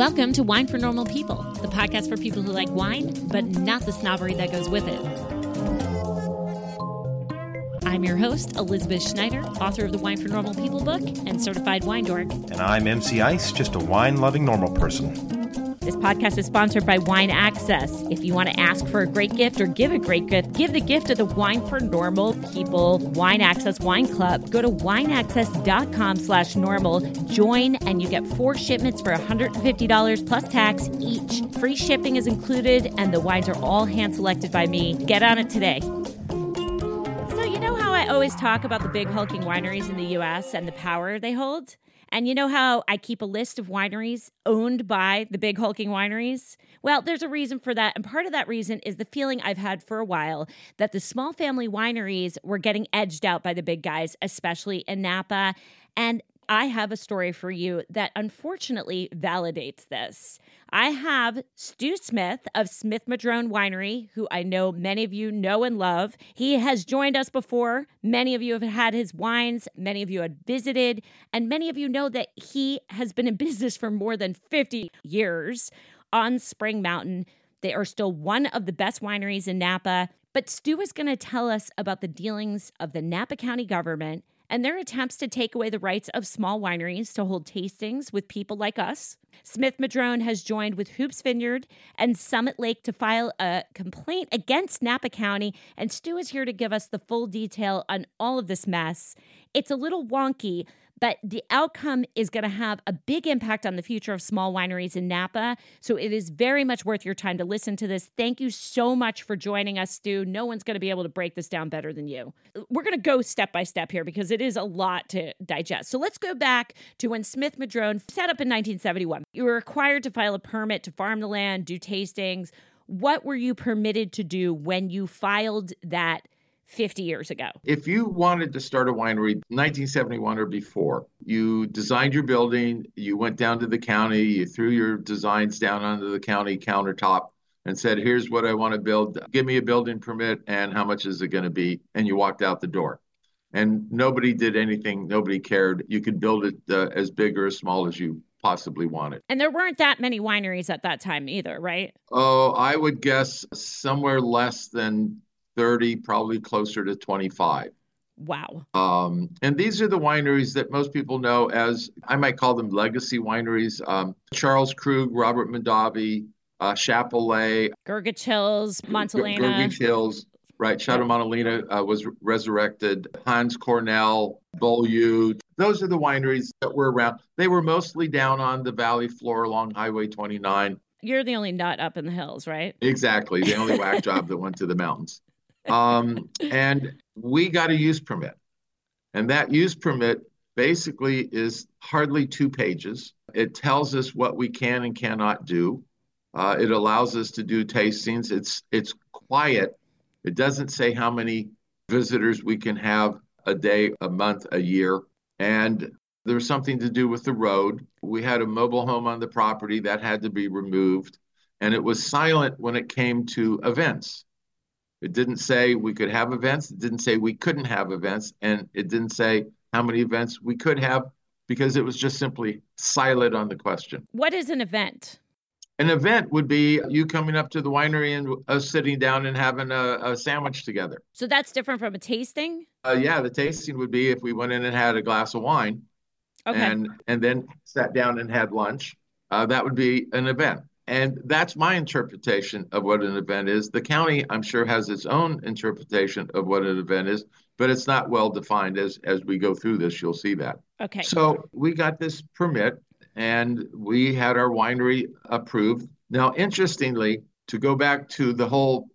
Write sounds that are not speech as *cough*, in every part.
Welcome to Wine for Normal People, the podcast for people who like wine, but not the snobbery that goes with it. I'm your host, Elizabeth Schneider, author of the Wine for Normal People book and certified wine dork. And I'm MC Ice, just a wine loving normal person. This podcast is sponsored by Wine Access. If you want to ask for a great gift or give a great gift, give the gift of the Wine for Normal People Wine Access Wine Club. Go to wineaccess.com slash normal, join, and you get four shipments for $150 plus tax each. Free shipping is included, and the wines are all hand selected by me. Get on it today. So, you know how I always talk about the big hulking wineries in the US and the power they hold? And you know how I keep a list of wineries owned by the big hulking wineries? Well, there's a reason for that. And part of that reason is the feeling I've had for a while that the small family wineries were getting edged out by the big guys, especially in Napa. And I have a story for you that unfortunately validates this. I have Stu Smith of Smith Madrone Winery, who I know many of you know and love. He has joined us before. Many of you have had his wines, many of you had visited, and many of you know that he has been in *laughs* business for more than 50 years on Spring Mountain. They are still one of the best wineries in Napa. But Stu is going to tell us about the dealings of the Napa County government and their attempts to take away the rights of small wineries to hold tastings with people like us. Smith Madrone has joined with Hoopes Vineyard and Summit Lake to file a complaint against Napa County, and Stu is here to give us the full detail on all of this mess. It's a little wonky, but the outcome is going to have a big impact on the future of small wineries in Napa. So it is very much worth your time to listen to this. Thank you so much for joining us, Stu. No one's going to be able to break this down better than you. We're going to go step by step here because it is a lot to digest. So let's go back to when Smith Madrone set up in 1971. You were required to file a permit to farm the land, do tastings. What were you permitted to do when you filed that? 50 years ago. If you wanted to start a winery 1971 or before, you designed your building, you went down to the county, you threw your designs down onto the county countertop and said, Here's what I want to build. Give me a building permit and how much is it going to be? And you walked out the door. And nobody did anything, nobody cared. You could build it uh, as big or as small as you possibly wanted. And there weren't that many wineries at that time either, right? Oh, I would guess somewhere less than 30, probably closer to 25. Wow. Um, and these are the wineries that most people know as, I might call them legacy wineries. Um, Charles Krug, Robert Mondavi, uh, Chappellet, Grgich Hills, Montelena. Grgich Hills, right. Chateau Montelena uh, was resurrected. Hanns Kornell, Beaulieu. Those are the wineries that were around. They were mostly down on the valley floor along Highway 29. You're the only nut up in the hills, right? Exactly. The only whack job that went to the mountains. Um, and we got a use permit. And that use permit basically is hardly two pages. It tells us what we can and cannot do. Uh, it allows us to do tastings. It's it's quiet. It doesn't say how many visitors we can have a day, a month, a year. And there's something to do with the road. We had a mobile home on the property that had to be removed. And it was silent when it came to events. It didn't say we could have events. It didn't say we couldn't have events. And it didn't say how many events we could have because it was just simply silent on the question. What is an event? An event would be you coming up to the winery and us sitting down and having a, a sandwich together. So that's different from a tasting? Uh, yeah, the tasting would be if we went in and had a glass of wine okay. and, and then sat down and had lunch. Uh, that would be an event. And that's my interpretation of what an event is. The county, I'm sure, has its own interpretation of what an event is, but it's not well defined. As as we go through this, you'll see that. Okay. So we got this permit, and we had our winery approved. Now, interestingly, to go back to the whole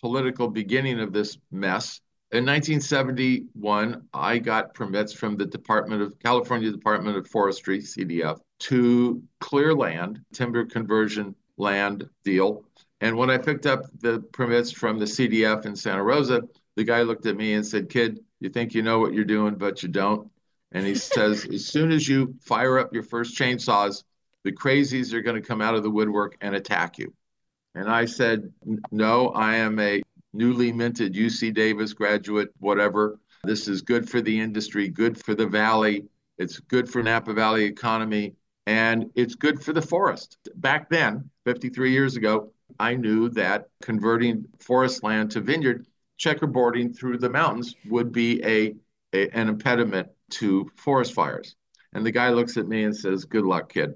political beginning of this mess, in 1971, I got permits from the Department of California Department of Forestry, CDF, to clear land, timber conversion land deal. And when I picked up the permits from the CDF in Santa Rosa, the guy looked at me and said, Kid, you think you know what you're doing, but you don't. And he says, *laughs* As soon as you fire up your first chainsaws, the crazies are going to come out of the woodwork and attack you. And I said, No, I am a newly minted UC Davis graduate, whatever. This is good for the industry, good for the valley. It's good for Napa Valley economy. And it's good for the forest. Back then, 53 years ago, I knew that converting forest land to vineyard, checkerboarding through the mountains would be a, a an impediment to forest fires. And the guy looks at me and says, "Good luck, kid."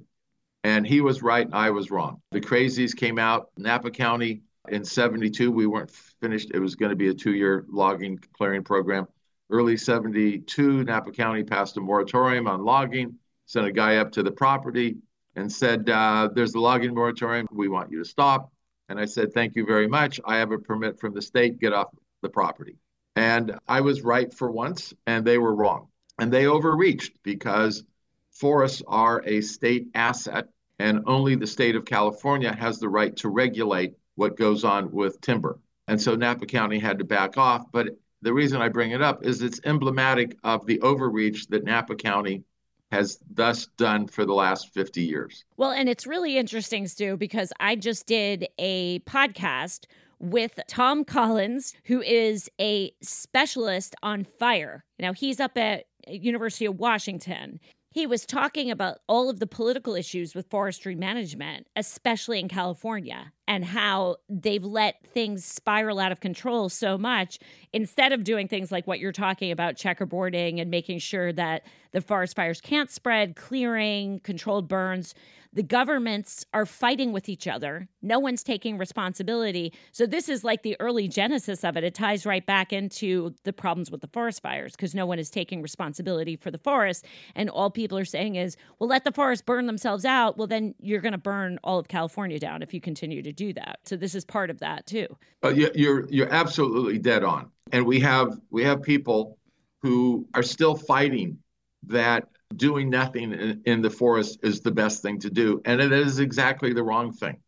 And he was right, I was wrong. The crazies came out, Napa County in 72. We weren't finished. It was going to be a two year logging clearing program. Early 72, Napa County passed a moratorium on logging, sent a guy up to the property and said, uh, There's the logging moratorium. We want you to stop. And I said, Thank you very much. I have a permit from the state. Get off the property. And I was right for once, and they were wrong. And they overreached because forests are a state asset, and only the state of California has the right to regulate what goes on with timber. And so Napa County had to back off. But the reason I bring it up is it's emblematic of the overreach that Napa County has thus done for the last 50 years. Well, and it's really interesting, Stu, because I just did a podcast with Tom Collins, who is a specialist on fire. Now, he's up at University of Washington he was talking about all of the political issues with forestry management, especially in California, and how they've let things spiral out of control so much instead of doing things like what you're talking about checkerboarding and making sure that the forest fires can't spread, clearing, controlled burns the governments are fighting with each other. No one's taking responsibility. So, this is like the early genesis of it. It ties right back into the problems with the forest fires because no one is taking responsibility for the forest. And all people are saying is, well, let the forest burn themselves out. Well, then you're going to burn all of California down if you continue to do that. So, this is part of that too. Uh, you're, you're absolutely dead on. And we have, we have people who are still fighting that doing nothing in, in the forest is the best thing to do. And it is exactly the wrong thing.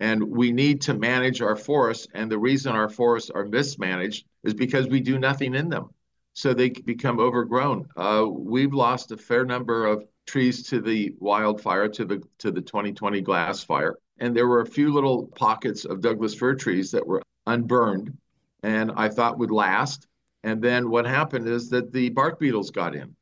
And we need to manage our forests. And the reason our forests are mismanaged is because we do nothing in them. So they become overgrown. Uh, we've lost a fair number of trees to the wildfire, to the to the 2020 glass fire. And there were a few little pockets of Douglas fir trees that were unburned and I thought would last. And then what happened is that the bark beetles got in.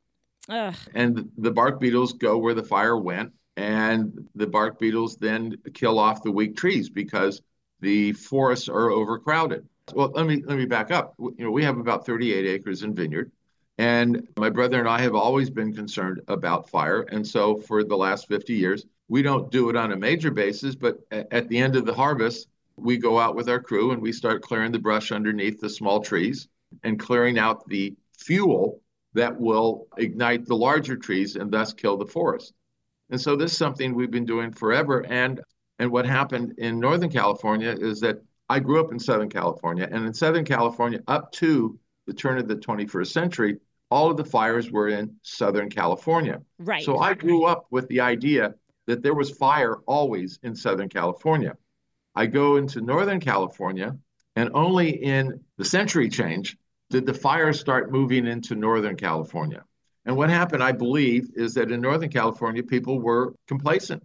Ugh. And the bark beetles go where the fire went, and the bark beetles then kill off the weak trees because the forests are overcrowded. Well, let me let me back up. You know, we have about 38 acres in vineyard, and my brother and I have always been concerned about fire. And so for the last 50 years, we don't do it on a major basis, but at the end of the harvest, we go out with our crew and we start clearing the brush underneath the small trees and clearing out the fuel that will ignite the larger trees and thus kill the forest. And so this is something we've been doing forever. And and what happened in Northern California is that I grew up in Southern California, and in Southern California, up to the turn of the 21st century, all of the fires were in Southern California. Right. So I grew up with the idea that there was fire always in Southern California. I go into Northern California, and only in the century change did the fires start moving into Northern California. And what happened, I believe, is that in Northern California, people were complacent.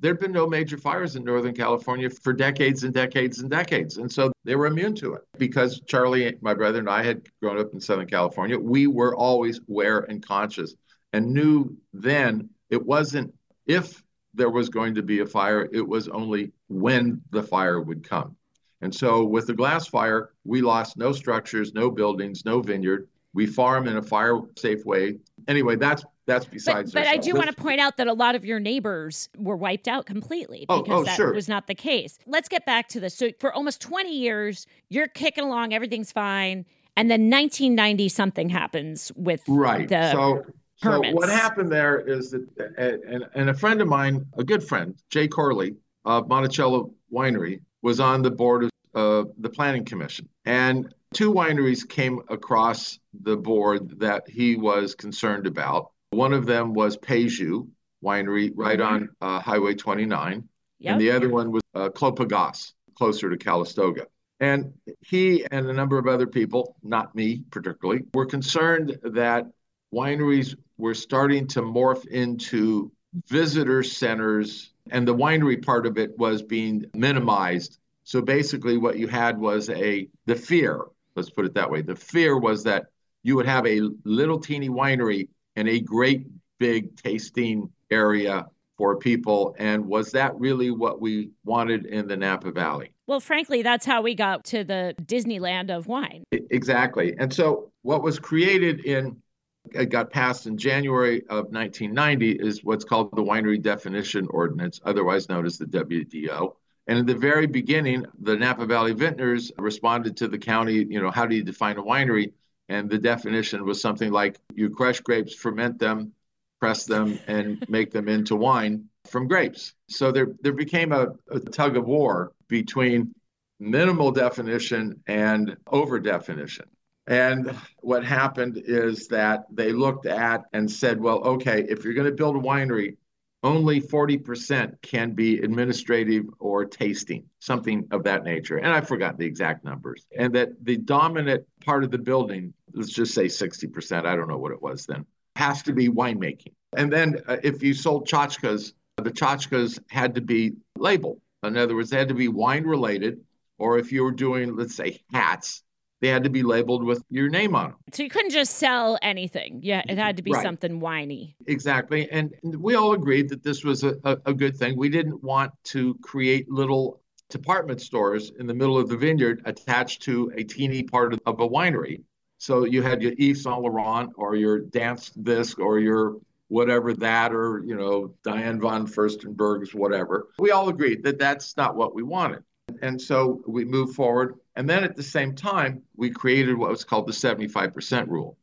There'd been no major fires in Northern California for decades and decades and decades. And so they were immune to it because Charlie, my brother, and I had grown up in Southern California. We were always aware and conscious and knew then it wasn't if there was going to be a fire, it was only when the fire would come. And so with the glass fire, we lost no structures, no buildings, no vineyard. We farm in a fire safe way. Anyway, that's that's besides. But, but I do want to point out that a lot of your neighbors were wiped out completely oh, oh because oh, that sure. was not the case. Let's get back to this. So for almost 20 years, you're kicking along, everything's fine, and then 1990 something happens with right. the so, permits. So what happened there is that, and, and a friend of mine, a good friend, Jay Corley of Monticello Winery, was on the board of uh, the planning commission. And two wineries came across the board that he was concerned about. One of them was Peju Winery, right mm-hmm. on uh, Highway 29, yep. and the other one was uh, Clos Pegase, closer to Calistoga. And he and a number of other people, not me particularly, were concerned that wineries were starting to morph into visitor centers, and the winery part of it was being minimized so basically, what you had was a the fear. Let's put it that way. The fear was that you would have a little teeny winery and a great big tasting area for people. And was that really what we wanted in the Napa Valley? Well, frankly, that's how we got to the Disneyland of wine. Exactly. And so, what was created in it got passed in January of 1990 is what's called the Winery Definition Ordinance, otherwise known as the WDO. And in the very beginning, the Napa Valley Vintners responded to the county, you know, how do you define a winery? And the definition was something like you crush grapes, ferment them, press them, and make them into wine from grapes. So there, there became a, a tug of war between minimal definition and over definition. And what happened is that they looked at and said, well, okay, if you're going to build a winery, only 40% can be administrative or tasting, something of that nature. And I forgot the exact numbers. And that the dominant part of the building, let's just say 60%, I don't know what it was then, has to be winemaking. And then uh, if you sold tchotchkes, the tchotchkes had to be labeled. In other words, they had to be wine related. Or if you were doing, let's say, hats, they had to be labeled with your name on them. So you couldn't just sell anything. Yeah, it had to be right. something winey. Exactly. And we all agreed that this was a, a, a good thing. We didn't want to create little department stores in the middle of the vineyard attached to a teeny part of, of a winery. So you had your Yves Saint Laurent or your Dance This or your whatever that or, you know, Diane von Furstenberg's whatever. We all agreed that that's not what we wanted. And so we moved forward. And then at the same time, we created what was called the 75% rule.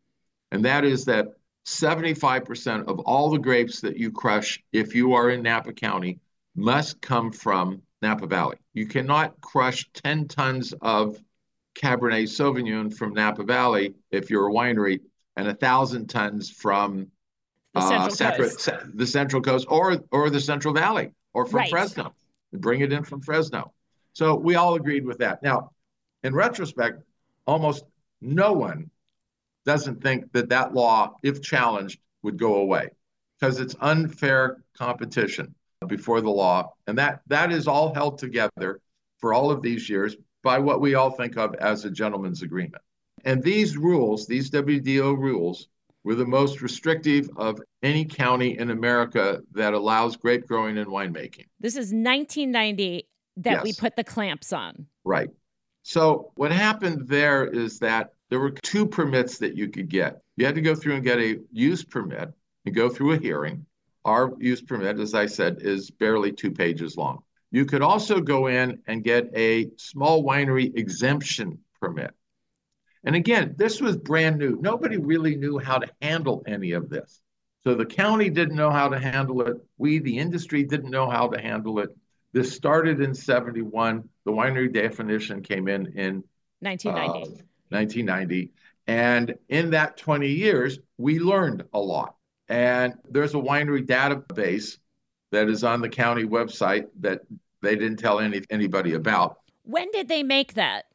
And that is that 75% of all the grapes that you crush, if you are in Napa County, must come from Napa Valley. You cannot crush 10 tons of Cabernet Sauvignon from Napa Valley if you're a winery, and a thousand tons from the uh, Central, Coast. the Central Coast or or the Central Valley or from right. Fresno. Bring it in from Fresno. So we all agreed with that. Now, in retrospect, almost no one doesn't think that that law, if challenged, would go away because it's unfair competition before the law. And that that is all held together for all of these years by what we all think of as a gentleman's agreement. And these rules, these WDO rules, were the most restrictive of any county in America that allows grape growing and winemaking. This is 1990 that yes. we put the clamps on. Right. So what happened there is that there were two permits that you could get. You had to go through and get a use permit and go through a hearing. Our use permit, as I said, is barely two pages long. You could also go in and get a small winery exemption permit. And again, this was brand new. Nobody really knew how to handle any of this. So the county didn't know how to handle it. We, the industry, didn't know how to handle it. This started in 71. The winery definition came in in 1990. Uh, 1990. And in that 20 years, we learned a lot. And there's a winery database that is on the county website that they didn't tell any, anybody about. When did they make that?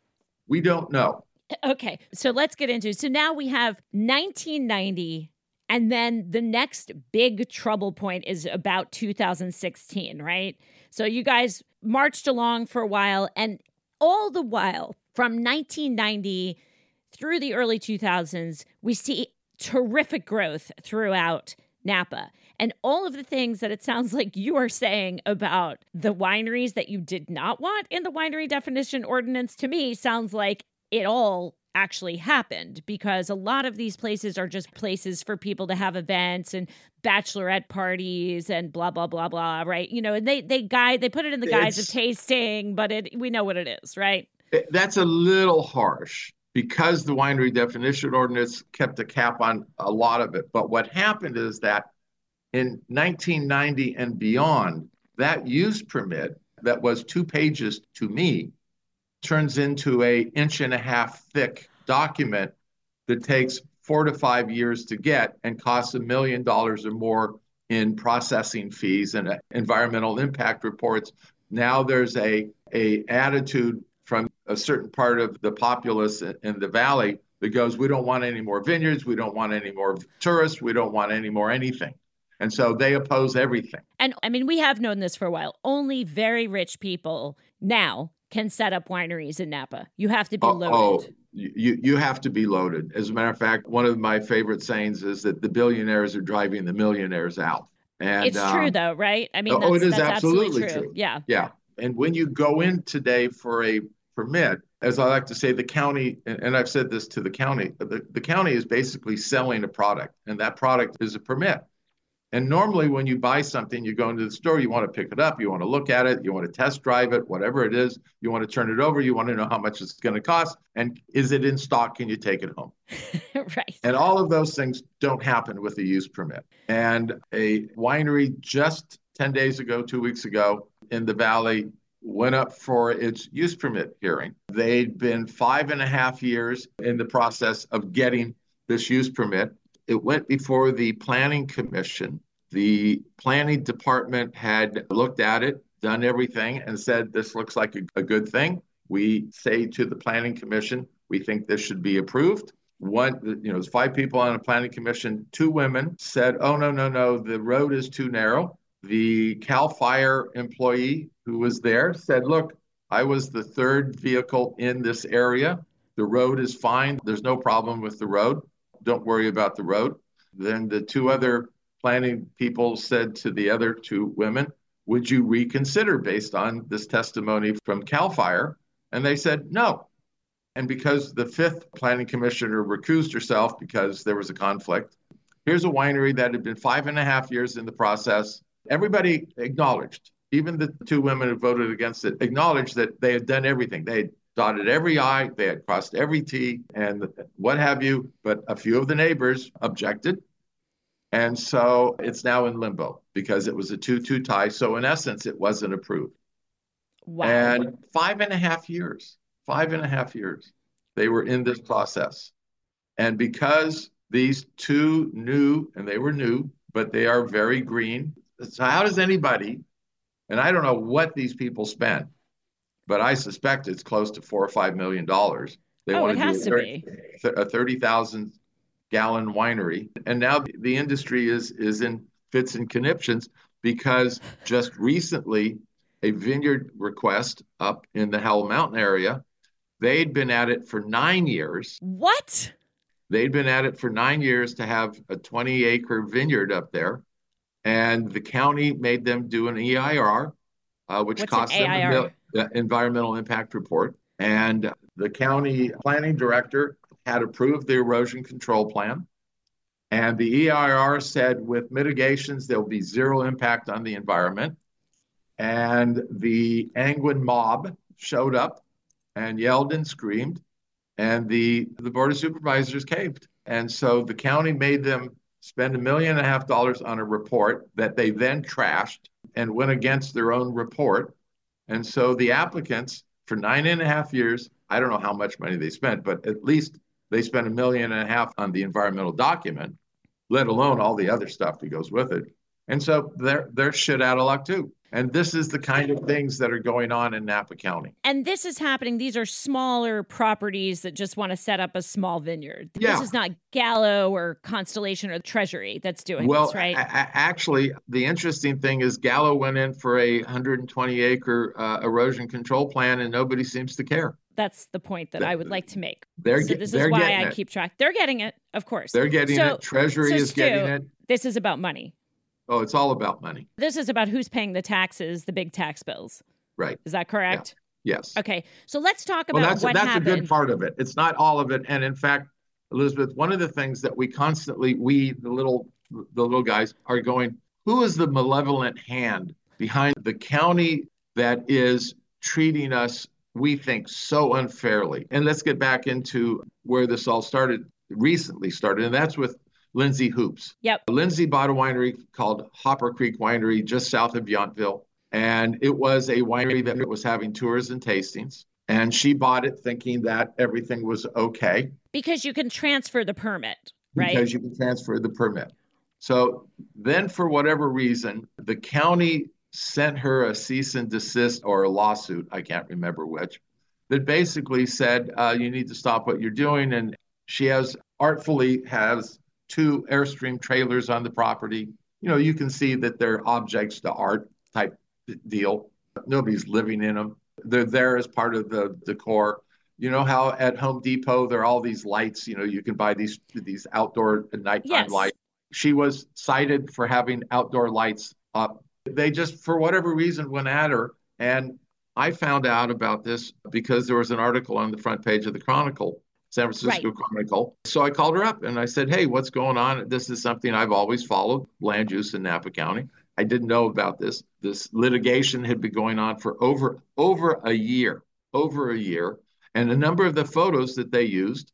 We don't know. Okay, so let's get into it. So now we have 1990 and then the next big trouble point is about 2016, right? So you guys marched along for a while, and all the while from 1990 through the early 2000s, we see terrific growth throughout Napa. And all of the things that it sounds like you are saying about the wineries that you did not want in the winery definition ordinance to me sounds like it all actually happened because a lot of these places are just places for people to have events and bachelorette parties and blah blah blah blah right? You know and they they guide they put it in the guise it's, of tasting but it we know what it is right? That's a little harsh because the winery definition ordinance kept a cap on a lot of it. But what happened is that in 1990 and beyond that use permit that was two pages to me turns into a inch and a half thick document that takes four to five years to get and costs a million dollars or more in processing fees and uh, environmental impact reports. Now there's a, a attitude from a certain part of the populace in the valley that goes, we don't want any more vineyards, we don't want any more tourists, we don't want any more anything. And so they oppose everything. And I mean, we have known this for a while. Only very rich people now can set up wineries in Napa. You have to be oh, loaded. Oh, you, you have to be loaded. As a matter of fact, one of my favorite sayings is that the billionaires are driving the millionaires out. And it's true um, though, right? I mean, Oh, that's, it is that's absolutely true. true. Yeah. Yeah. And when you go in today for a permit, as I like to say, the county, and, and I've said this to the county, the, the county is basically selling a product, and that product is a permit. And normally, when you buy something, you go into the store, you want to pick it up, you want to look at it, you want to test drive it, whatever it is, you want to turn it over, you want to know how much it's going to cost, and is it in stock? Can you take it home? *laughs* right. And all of those things don't happen with a use permit. And a winery just 10 days ago, two weeks ago in the valley went up for its use permit hearing. They'd been five and a half years in the process of getting this use permit. It went before the planning commission. The planning department had looked at it, done everything, and said, This looks like a, a good thing. We say to the planning commission, we think this should be approved. One you know there's five people on a planning commission two women said oh no no no the road is too narrow. The cal fire employee who was there said look i was the third vehicle in this area. The road is fine. There's no problem with the road. Don't worry about the road. Then the two other planning people said to the other two women would you reconsider based on this testimony from cal fire and they said no and because the fifth planning commissioner recused herself because there was a conflict, here's a winery that had been five and a half years in the process. Everybody acknowledged, even the two women who voted against it, acknowledged that they had done everything. They had dotted every I, they had crossed every T, and what have you. But a few of the neighbors objected. And so it's now in limbo because it was a 2 2 tie. So, in essence, it wasn't approved. Wow. And five and a half years five and a half years they were in this process. And because these two knew, and they were new, but they are very green. So, how does anybody, and I don't know what these people spent, but I suspect it's close to four or five million dollars. They oh, want it to has do to a, be. thir- a 30,000 gallon winery. And now the industry is, is in fits and conniptions because just recently, a vineyard request up in the Howell Mountain area They'd been at it for nine years. What? They'd been at it for nine years to have a 20 acre vineyard up there. And the county made them do an EIR, uh, which What's cost an them a mil- uh, environmental impact report. And the county planning director had approved the erosion control plan. And the EIR said with mitigations, there'll be zero impact on the environment. And the Angwin mob showed up and yelled and screamed, and the the board of supervisors caved. And so the county made them spend a million and a half dollars on a report that they then trashed and went against their own report. And so the applicants for nine and a half years, I don't know how much money they spent, but at least they spent a million and a half on the environmental document, let alone all the other stuff that goes with it. And so they're they're shit out of luck too. And this is the kind of things that are going on in Napa County. And this is happening. These are smaller properties that just want to set up a small vineyard. Yeah. This is not Gallo or Constellation or Treasury that's doing Well, this, right? a- actually, the interesting thing is Gallo went in for a 120 acre uh, erosion control plan, and nobody seems to care. That's the point that I would like to make. They're so this they're is why I it. keep track. They're getting it, of course. They're getting So- it. Treasury so is getting it. This is about money. Oh, it's all about money, This is about who's paying the taxes, the big tax bills. right? Is that correct? Yes. Okay. So let's talk about Well, that's what that's a happened. good part of it. It's not all of it, and in fact, Elizabeth, one of the things that we constantly, we the little the little guys, are going. Who is the malevolent hand behind the county that is treating us? We think so unfairly. And let's get back into where this all started. Recently started, and that's with Lindsay Hoopes. Yep. Lindsay bought a winery called Hopper Creek Winery just south of Yountville. And it was a winery that was having tours and tastings. And she bought it thinking that everything was okay because you can transfer the permit, right? because you can transfer the permit. So then, for whatever reason, the county sent her a cease and desist or a lawsuit, I can't remember which, that basically said, uh, you need to stop what you're doing. And she has artfully has two Airstream trailers on the property. You know, you can see that they're objects to art type deal. Nobody's living in them. They're there as part of the decor. You know how at Home Depot there are all these lights. You know, you can buy these these outdoor nighttime Yes. lights. she was cited for having outdoor lights up. They just, for whatever reason, went at her. And I found out about this because there was an article on the front page of the Chronicle, San Francisco right. Chronicle. So I called her up and I said, Hey, what's going on? This is something I've always followed land use in Napa County. I didn't know about this. This litigation had been going on for over over a year, over a year, and a number of the photos that they used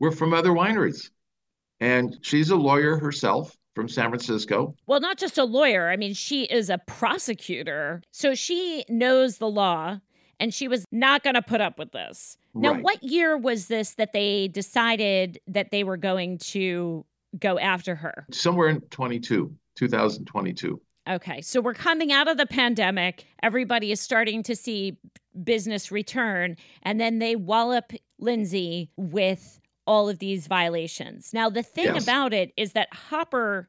were from other wineries. And she's a lawyer herself from San Francisco. Well, not just a lawyer. I mean, she is a prosecutor. So she knows the law and she was not going to put up with this. Now, right. what year was this that they decided that they were going to go after her? Somewhere in 22, 2022. Okay. So we're coming out of the pandemic. Everybody is starting to see business return. And then they wallop Lindsay with all of these violations. Now, the thing yes. about it is that Hopper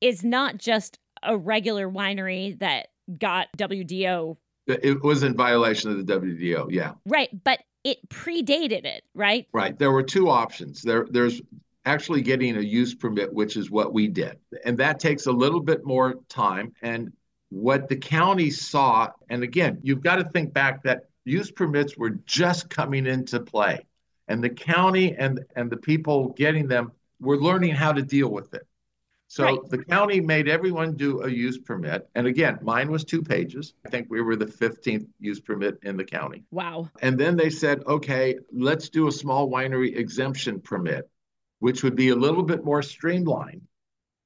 is not just a regular winery that got WDO. It was in violation of the WDO, yeah. Right, but it predated it, right? Right. There were two options. There there's actually getting a use permit, which is what we did. And that takes a little bit more time and what the county saw and again, you've got to think back that use permits were just coming into play and the county and and the people getting them were learning how to deal with it. So right. the county made everyone do a use permit. And again, mine was two pages. I think we were the 15th use permit in the county. Wow. And then they said, okay, let's do a small winery exemption permit, which would be a little bit more streamlined.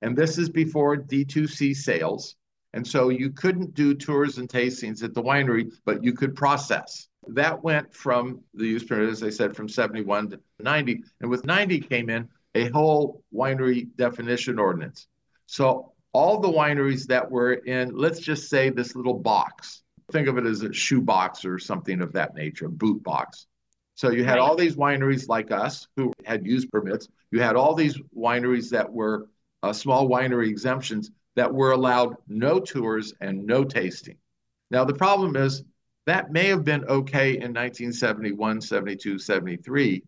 And this is before D2C sales. And so you couldn't do tours and tastings at the winery, but you could process. That went from the use permit, as I said, from 71 to 90. And with 90 came in a whole winery definition ordinance. So all the wineries that were in, let's just say, this little box, think of it as a shoe box or something of that nature, a boot box. So you had all these wineries like us who had use permits. You had all these wineries that were uh, small winery exemptions that were allowed no tours and no tasting. Now, the problem is that may have been okay in 1971, 72, 73,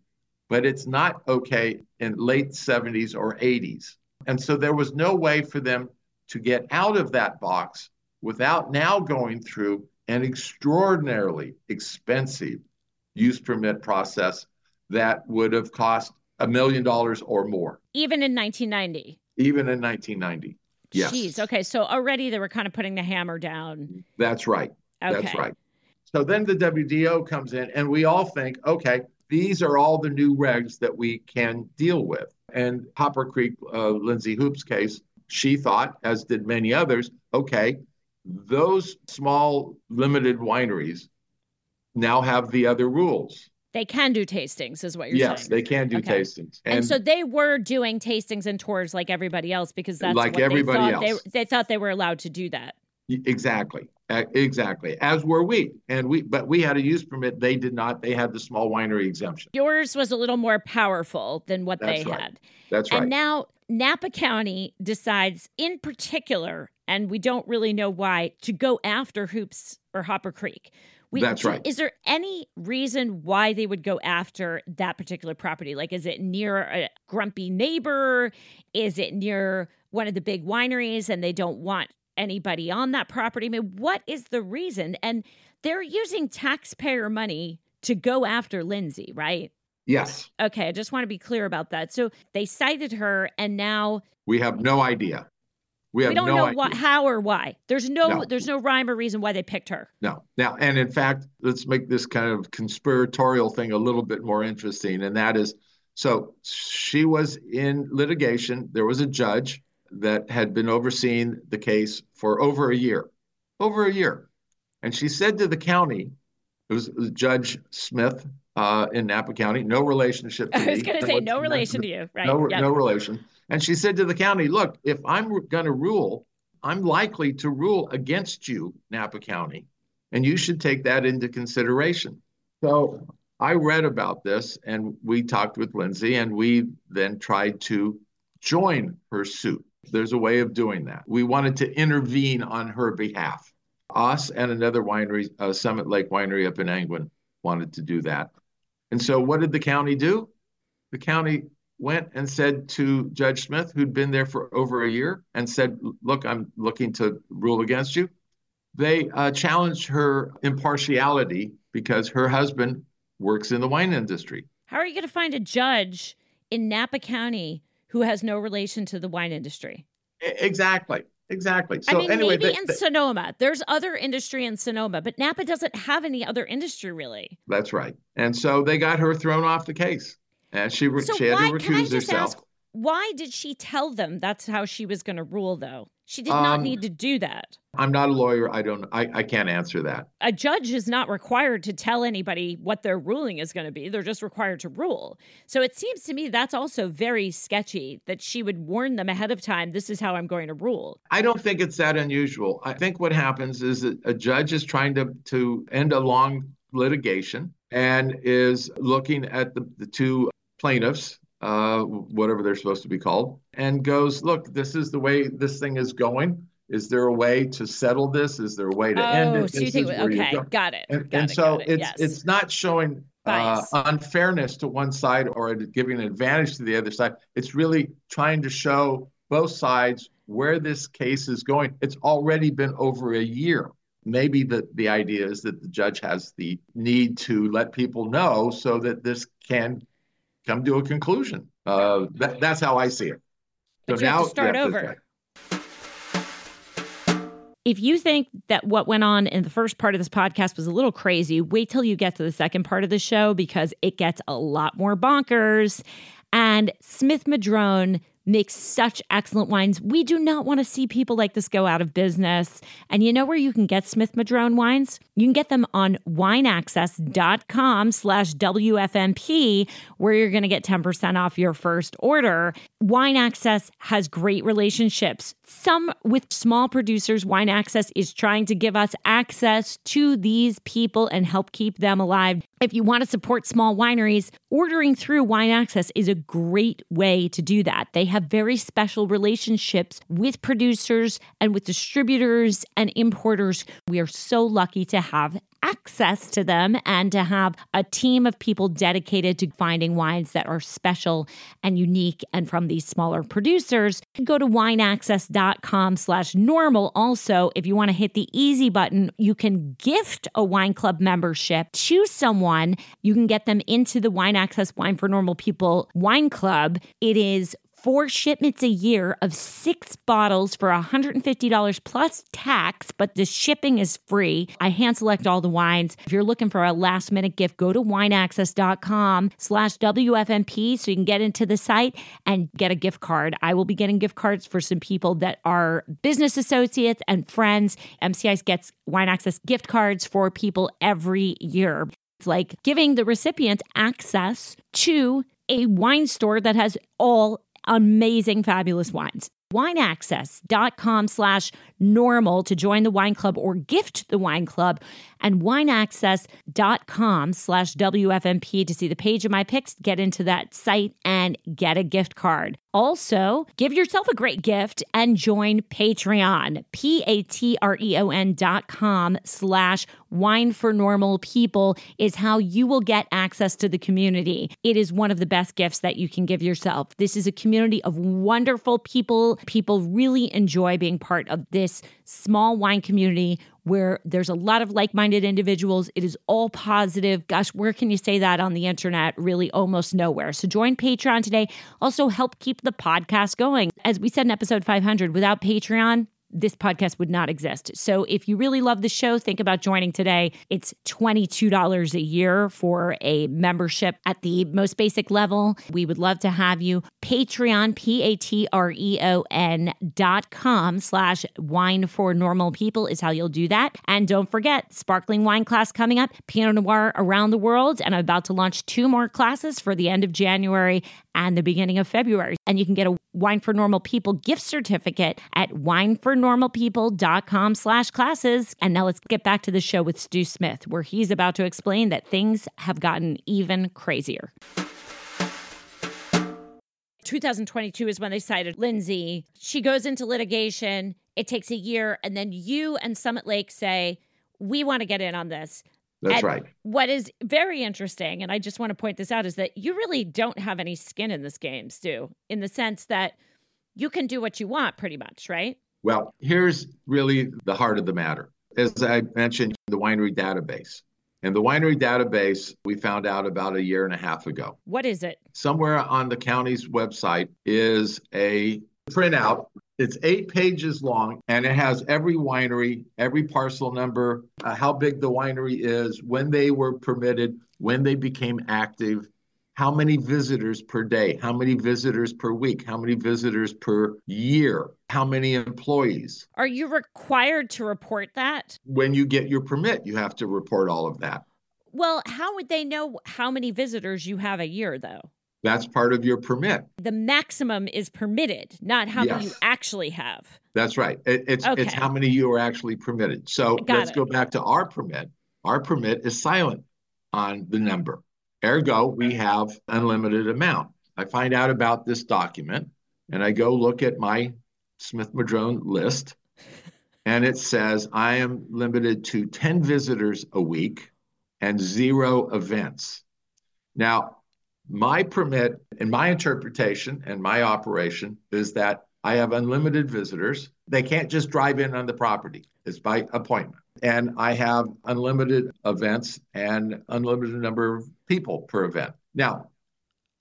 but it's not okay in late 70s or 80s. And so there was no way for them to get out of that box without now going through an extraordinarily expensive use permit process that would have cost a million dollars or more. Even in 1990. Even in 1990. Yes. Jeez. Okay. So already they were kind of putting the hammer down. That's right. Okay. That's right. So then the WDO comes in, and we all think, okay, these are all the new regs that we can deal with. And Hopper Creek, uh, Lindsay Hoopes' case, she thought, as did many others, okay, those small limited wineries now have the other rules. They can do tastings, is what you're yes, saying. Yes, they can do okay. tastings. And, and, so they were doing tastings and tours like everybody else because that's like everybody they else. They, they thought they were allowed to do that. Exactly. Uh, exactly. As were we. And we but we had a use permit. They did not. They had the small winery exemption. Yours was a little more powerful than what That's they right. had. That's right. And now Napa County decides in particular, and we don't really know why, to go after Hoopes or Hopper Creek. We, That's right. Is there any reason why they would go after that particular property? Like, is it near a grumpy neighbor? Is it near one of the big wineries and they don't want anybody on that property? I mean, what is the reason? And they're using taxpayer money to go after Lindsay, right? Yes. Okay, I just want to be clear about that. So they cited her, and now we have no idea. We, we don't no know idea. what, how or why. There's no, no, there's no rhyme or reason why they picked her. No. Now, and in fact, let's make this kind of conspiratorial thing a little bit more interesting, and that is, so she was in litigation. There was a judge that had been overseeing the case for over a year, over a year. And she said to the county, it was Judge Smith uh, in Napa County, no relationship to *laughs* I was going to say, no relation to you, right? No, yep. no relation. And she said to the county, look, if I'm going to rule, I'm likely to rule against you, Napa County, and you should take that into consideration. So I read about this and we talked with Lindsay and we then tried to join her suit. There's a way of doing that. We wanted to intervene on her behalf. Us and another winery, uh, Summit Lake Winery up in Angwin, wanted to do that. And so, what did the county do? The county went and said to Judge Smith, who'd been there for over a year, and said, Look, I'm looking to rule against you. They uh, challenged her impartiality because her husband works in the wine industry. How are you going to find a judge in Napa County who has no relation to the wine industry? Exactly. Exactly. So I mean, anyway, maybe in Sonoma, there's other industry in Sonoma, but Napa doesn't have any other industry really. That's right. And so they got her thrown off the case, and she, so she had why, to recuse herself. Ask, why did she tell them that's how she was going to rule, though? She did not um, need to do that. I'm not a lawyer. I don't. I, I can't answer that. A judge is not required to tell anybody what their ruling is going to be. They're just required to rule. So it seems to me that's also very sketchy that she would warn them ahead of time. This is how I'm going to rule. I don't think it's that unusual. I think what happens is that a judge is trying to to end a long litigation and is looking at the, the two plaintiffs uh, whatever they're supposed to be called, and goes, Look, this is the way this thing is going. Is there a way to settle this? Is there a way to oh, end it? So you think, okay, you got it. And, got and it, so it, it's yes. it's not showing uh, unfairness to one side or giving an advantage to the other side. It's really trying to show both sides where this case is going. It's already been over a year. Maybe the, the idea is that the judge has the need to let people know so that this can come to a conclusion. Uh, that, that's how I see it. So now start over. If you think that what went on in the first part of this podcast was a little crazy, wait till you get to the second part of the show because it gets a lot more bonkers. And Smith Madrone makes such excellent wines. We do not want to see people like this go out of business. And you know where you can get Smith Madrone wines? You can get them on wineaccess.com slash WFNP, where you're going to get 10% off your first order. Wine Access has great relationships. Some with small producers, Wine Access is trying to give us access to these people and help keep them alive. If you want to support small wineries, ordering through Wine Access is a great way to do that. They have very special relationships with producers and with distributors and importers. We are so lucky to have access to them and to have a team of people dedicated to finding wines that are special and unique and from these smaller producers. Go to wineaccess.com slash normal. Also if you want to hit the easy button you can gift a wine club membership to someone. You can get them into the wine access wine for normal people wine club. It is four shipments a year of six bottles for $150 plus tax, but the shipping is free. I hand select all the wines. If you're looking for a last minute gift, go to wineaccess.com slash WFNP so you can get into the site and get a gift card. I will be getting gift cards for some people that are business associates and friends. MCI gets Wine Access gift cards for people every year. It's like giving the recipient access to a wine store that has all amazing, fabulous wines. WineAccess.com slash normal to join the wine club or gift the wine club and wineaccess.com slash WFNP to see the page of my picks, get into that site and get a gift card. Also, give yourself a great gift and join Patreon, P-A-T-R-E-O-N dot com slash wine for normal people is how you will get access to the community. It is one of the best gifts that you can give yourself. This is a community of wonderful people. People really enjoy being part of this small wine community where there's a lot of like minded individuals. It is all positive. Gosh, where can you say that on the internet? Really, almost nowhere. So join Patreon today. Also, help keep the podcast going. As we said in episode 500, without Patreon, this podcast would not exist. So if you really love the show, think about joining today. It's $22 a year for a membership at the most basic level. We would love to have you. Patreon, P-A-T-R-E-O-N dot com slash wine for normal people is how you'll do that. And don't forget, sparkling wine class coming up, Pinot Noir around the world. And I'm about to launch two more classes for the end of January and the beginning of February. And you can get a Wine for Normal People gift certificate at winefornormalpeople.com slash classes. And now let's get back to the show with Stu Smith, where he's about to explain that things have gotten even crazier. 2022 is when they cited Lindsay. She goes into litigation. It takes a year. And then you and Summit Lake say, we want to get in on this. That's right. What is very interesting, and I just want to point this out, is that you really don't have any skin in this game, Stu, in the sense that you can do what you want pretty much, right? Well, here's really the heart of the matter. As I mentioned, the winery database. And the winery database, we found out about a year and a half ago. What is it? Somewhere on the county's website is a printout. It's eight pages long and it has every winery, every parcel number, uh, how big the winery is, when they were permitted, when they became active, how many visitors per day, how many visitors per week, how many visitors per year, how many employees. Are you required to report that? When you get your permit, you have to report all of that. Well, how would they know how many visitors you have a year, though? That's part of your permit. The maximum is permitted, not how many you actually have. That's right. It- it's it's how many you are actually permitted. So Got let's it. go back to our permit. Our permit is silent on the number. Ergo, we have unlimited amount. I find out about this document and I go look at my Smith Madrone list and it says I am limited to 10 visitors a week and zero events. Now, my permit and my interpretation and my operation is that I have unlimited visitors. They can't just drive in on the property. It's by appointment. And I have unlimited events and unlimited number of people per event. Now,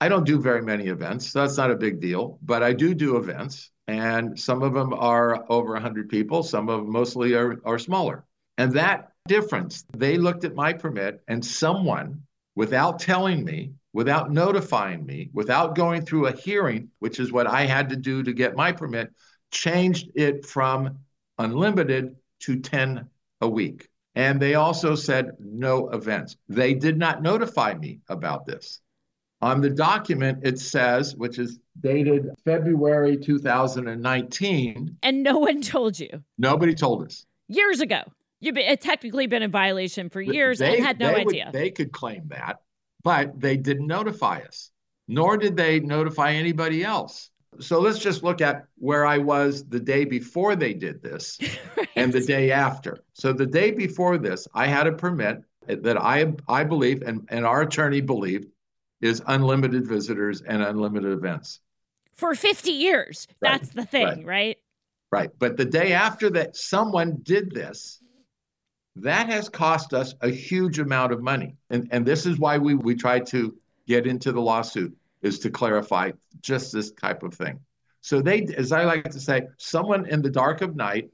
I don't do very many events, so that's not a big deal, but I do do events and some of them are over 100 people, some of them mostly are, are smaller. And that difference, they looked at my permit and someone without telling me, without notifying me, without going through a hearing, which is what I had to do to get my permit, changed it from unlimited to 10 a week. And they also said no events. They did not notify me about this. On the document, it says, which is dated February 2019, And no one *laughs* told you nobody told us. years ago. You've been, uh, technically been in violation for years They- and had no they would- idea. they could claim that, but they didn't notify us, nor did they notify anybody else. So let's just look at where I was the day before they did this *laughs* and the day after. So the day before this, I had a permit that I I believe and, and our attorney believed is unlimited visitors and unlimited events. for 50 years. Right, That's the thing, right. right? Right. But the day after that someone did this, that has cost us a huge amount of money. And and this is why we we tried to get into the lawsuit is to clarify just this type of thing. So they as I like to say, someone in the dark of night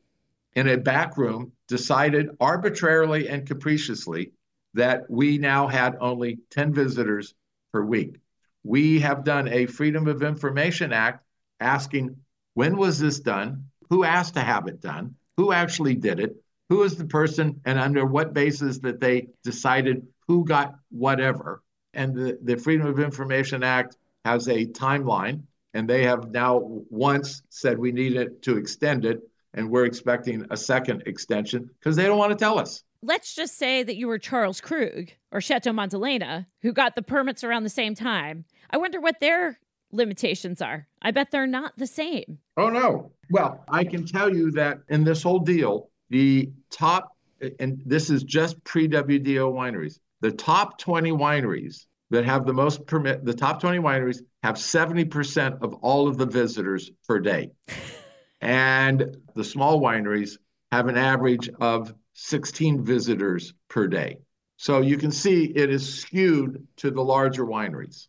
in a back room decided arbitrarily and capriciously that we now had only 10 visitors per week. We have done a Freedom of Information Act asking when was this done? Who asked to have it done? Who actually did it? Who is the person and under what basis that they decided who got whatever? And the, the Freedom of Information Act has a timeline, and they have now once said we need it to extend it, and we're expecting a second extension because they don't want to tell us. Let's just say that you were Charles Krug or Chateau Montelena who got the permits around the same time. I wonder what their limitations are. I bet they're not the same. Oh, no. Well, I can tell you that in this whole deal, the top, and this is just pre WDO wineries, the top 20 wineries that have the most permit, the top 20 wineries have 70% of all of the visitors per day. *laughs* and the small wineries have an average of 16 visitors per day. So you can see it is skewed to the larger wineries.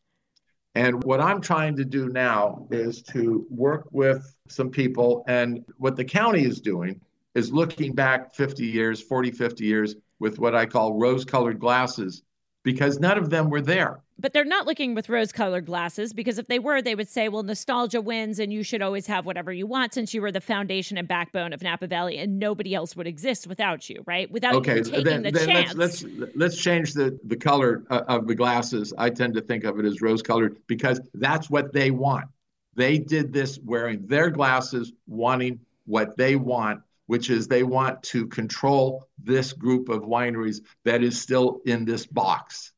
And what I'm trying to do now is to work with some people. And what the county is doing is looking back 50 years, 40, 50 years with what I call rose colored glasses, because none of them were there. But they're not looking with rose colored glasses because if they were, they would say, well, nostalgia wins and you should always have whatever you want since you were the foundation and backbone of Napa Valley and nobody else would exist without you, right? Without Okay, you taking then, the then chance. let's, let's let's change the the color uh, of the glasses. I tend to think of it as rose colored because that's what they want. They did this wearing their glasses, wanting what they want, which is they want to control this group of wineries that is still in this box.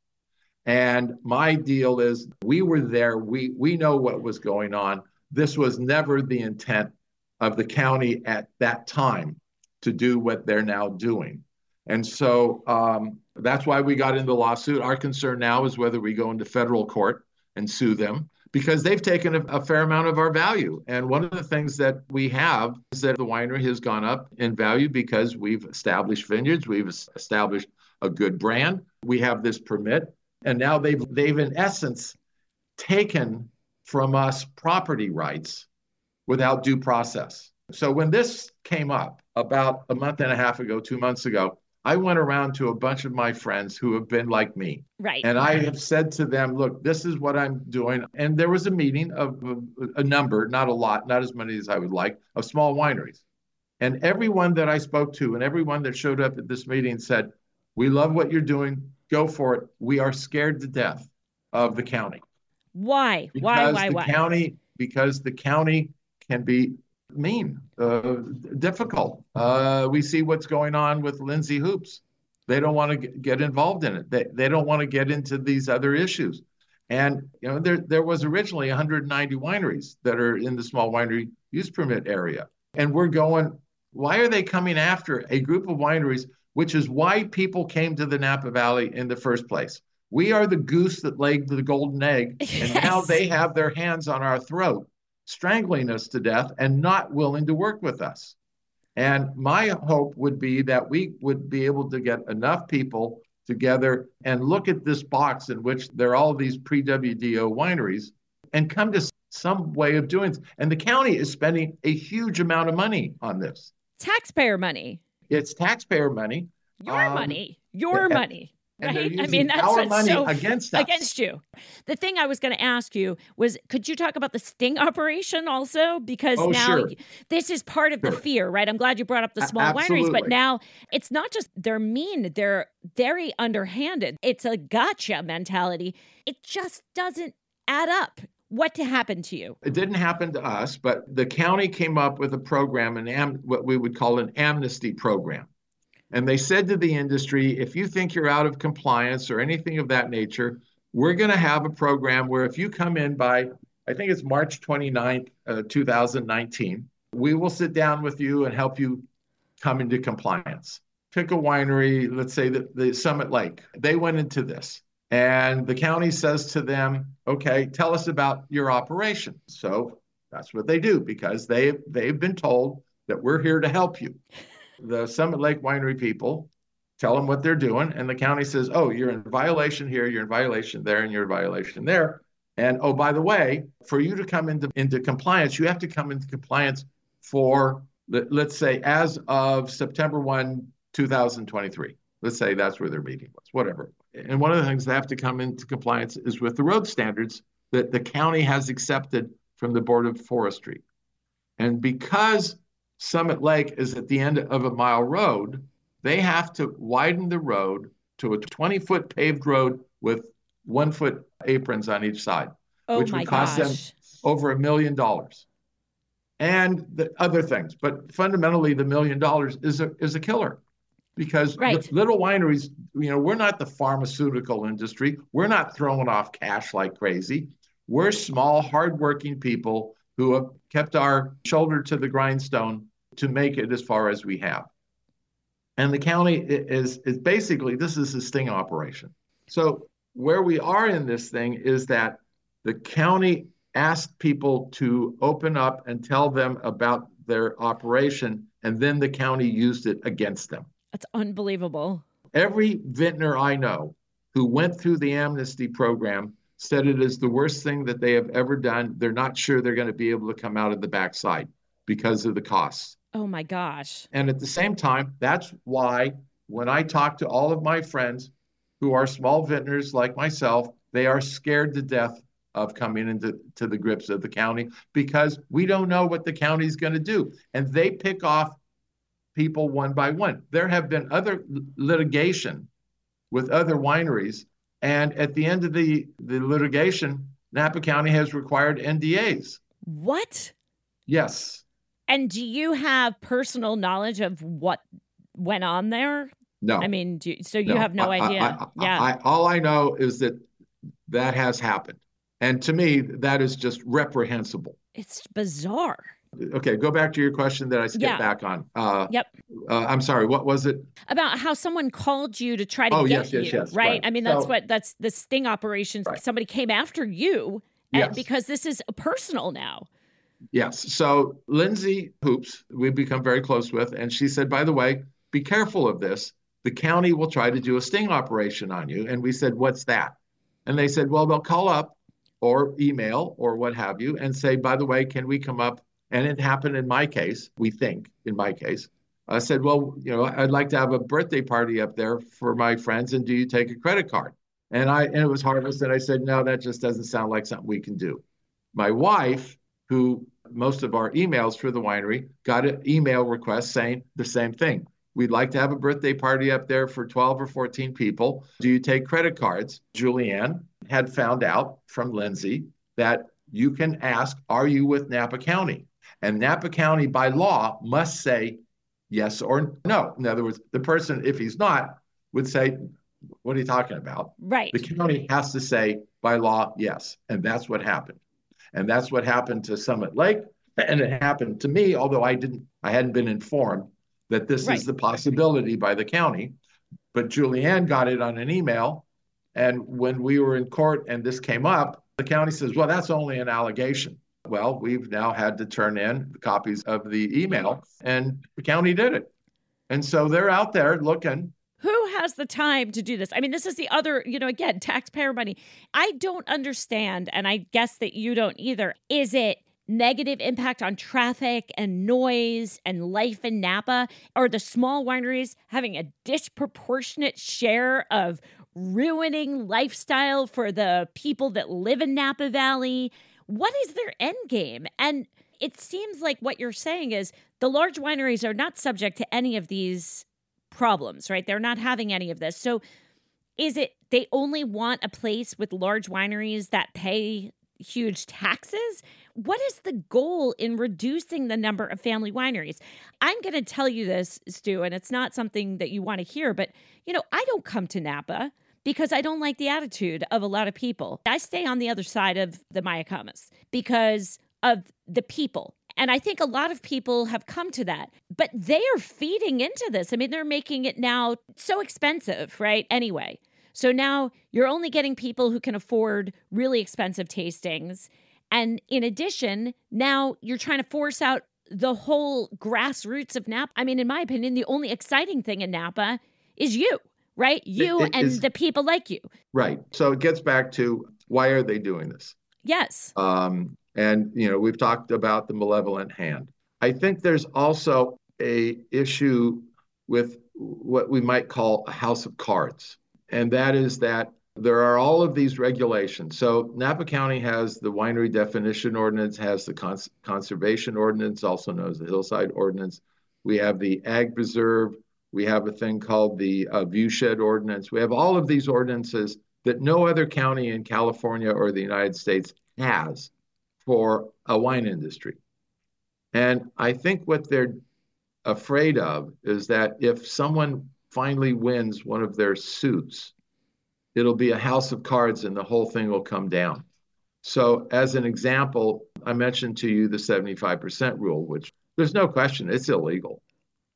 And my deal is we were there, we we know what was going on. This was never the intent of the county at that time to do what they're now doing. And so um, that's why we got into the lawsuit. Our concern now is whether we go into federal court and sue them because they've taken a, a, fair amount of our value. And one of the things that we have is that the winery has gone up in value because we've established vineyards, we've established a good brand, we have this permit, and now they've they've in essence taken from us property rights without due process. So when this came up about a month and a half ago, two months ago, I went around to a bunch of my friends who have been like me. Right. And I have said to them, look, this is what I'm doing. And there was a meeting of a number, not a lot, not as many as I would like, of small wineries. And everyone that I spoke to and everyone that showed up at this meeting said, we love what you're doing. Go for it. We are scared to death of the county. Why? Because why? Why? the Why? County, because the county can be mean, uh, difficult. Uh, we see what's going on with Lindsay Hoopes. They don't want to get involved in it. They, they don't want to get into these other issues. And you know, there there was originally 190 wineries that are in the small winery use permit area, and we're going. Why are they coming after a group of wineries, which is why people came to the Napa Valley in the first place? We are the goose that laid the golden egg, and *laughs* yes. now they have their hands on our throat strangling us to death and not willing to work with us. And my hope would be that we would be able to get enough people together and look at this box in which there are all these pre WDO wineries and come to some way of doing this. And the county is spending a huge amount of money on this. Taxpayer money. It's taxpayer money. Your um, money. Your and, right? I mean, that's our money so against us. against you. The thing I was going to ask you was, could you talk about the sting operation also? Because oh, now sure. this is part of sure. the fear, right? I'm glad you brought up the small wineries, but now it's not just they're mean; they're very underhanded. It's a gotcha mentality. It just doesn't add up. What to happen to you? It didn't happen to us, but the county came up with a program, an am- what we would call an amnesty program and they said to the industry, if you think you're out of compliance or anything of that nature, we're going to have a program where if you come in by, I think it's March 29th, uh, 2019, we will sit down with you and help you come into compliance. Pick a winery, let's say the, the Summit Lake. They went into this. And the county says to them, okay, tell us about your operation. So that's what they do because they, they've been told that we're here to help you the Summit Lake Winery people, tell them what they're doing, and the county says, "Oh, you're in violation here, you're in violation there, and you're in violation there." And oh, by the way, for you to come into into compliance, you have to come into compliance for let's say as of September 1, 2023. Let's say that's where their meeting was, whatever. And one of the things they have to come into compliance is with the road standards that the county has accepted from the Board of Forestry. And because Summit Lake is at the end of a mile road, they have to widen the road to a 20 foot paved road with one foot aprons on each side, oh which would cost gosh. them over a million dollars. And the other things, but fundamentally, the million dollars is a is a killer, because right. little wineries, you know, we're not the pharmaceutical industry. We're not throwing off cash like crazy. We're small, hardworking people who have kept our shoulder to the grindstone to make it as far as we have. And the county is, is basically, this is a sting operation. So where we are in this thing is that the county asked people to open up and tell them about their operation, and then the county used it against them. That's unbelievable. Every vintner I know who went through the amnesty program said it is the worst thing that they have ever done. They're not sure they're going to be able to come out of the backside because of the costs. Oh my gosh. And at the same time, that's why when I talk to all of my friends who are small vintners like myself, they are scared to death of coming into to the grips of the county because we don't know what the county is going to do. And they pick off people one by one. There have been other litigation with other wineries. And at the end of the, the litigation, Napa County has required NDAs. What? Yes. And do you have personal knowledge of what went on there? No. I mean, do, so you no. have no I, idea. I, I, yeah. all I know is that that has happened. And to me, that is just reprehensible. It's bizarre. Okay, go back to your question that I skipped Yeah. back on. Uh, Yep. uh, I'm sorry. What was it? About how someone called you to try to Oh, get yes, yes, you, yes, right? right. I mean, that's So- what that's the sting operations. Right. Somebody came after you and- Yes. because this is personal now. Yes. So Lindsay Hoopes, we've become very close with, and she said, by the way, be careful of this. The county will try to do a sting operation on you. And we said, what's that? And they said, well, they'll call up or email or what have you and say, by the way, can we come up? And it happened in my case, we think, in my case. I said, well, you know, I'd like to have a birthday party up there for my friends, and do you take a credit card? And I and it was Harvest, and I said, no, that just doesn't sound like something we can do. My wife, who most of our emails through the winery, got an email request saying the same thing. We'd like to have a birthday party up there for 12 or 14 people. Do you take credit cards? Julianne had found out from Lindsay that you can ask, Are you with Napa County? And Napa County, by law, must say yes or no. In other words, the person, if he's not, would say, What are you talking about? Right. The county has to say by law, yes. And that's what happened. And that's what happened to Summit Lake. And it happened to me, although I didn't, I hadn't been informed that this Right. is the possibility by the county. But Julianne got it on an email. And when we were in court and this came up, the county says, well, that's only an allegation. Well, we've now had to turn in the copies of the email, and the county did it. And so they're out there looking. Has the time to do this? I mean, this is the other, you know, again, taxpayer money. I don't understand, and I guess that you don't either. Is it negative impact on traffic and noise and life in Napa? Are the small wineries having a disproportionate share of ruining lifestyle for the people that live in Napa Valley? What is their end game? And it seems like what you're saying is the large wineries are not subject to any of these problems, right? They're not having any of this. So is it they only want a place with large wineries that pay huge taxes? What is the goal in reducing the number of family wineries? I'm going to tell you this, Stu, and it's not something that you want to hear, but you know, I don't come to Napa because I don't like the attitude of a lot of people. I stay on the other side of the Mayacamas because of the people. And I think a lot of people have come to that, but they are feeding into this. I mean, they're making it now so expensive, right? Anyway. So now you're only getting people who can afford really expensive tastings. And in addition, now you're trying to force out the whole grassroots of Napa. I mean, in my opinion, the only exciting thing in Napa is you, right? You it and is- the people like you. Right. So it gets back to why are they doing this? Yes. Um, and you know, we've talked about the malevolent hand. I think there's also a issue with what we might call a house of cards, and that is that there are all of these regulations. So Napa County has the winery definition ordinance, has the cons- conservation ordinance, also known as the hillside ordinance. We have the ag preserve. We have a thing called the uh, viewshed ordinance. We have all of these ordinances that no other county in California or the United States has for a wine industry. And I think what they're afraid of is that if someone finally wins one of their suits, it'll be a house of cards and the whole thing will come down. So, as an example, I mentioned to you the 75% rule, which there's no question it's illegal.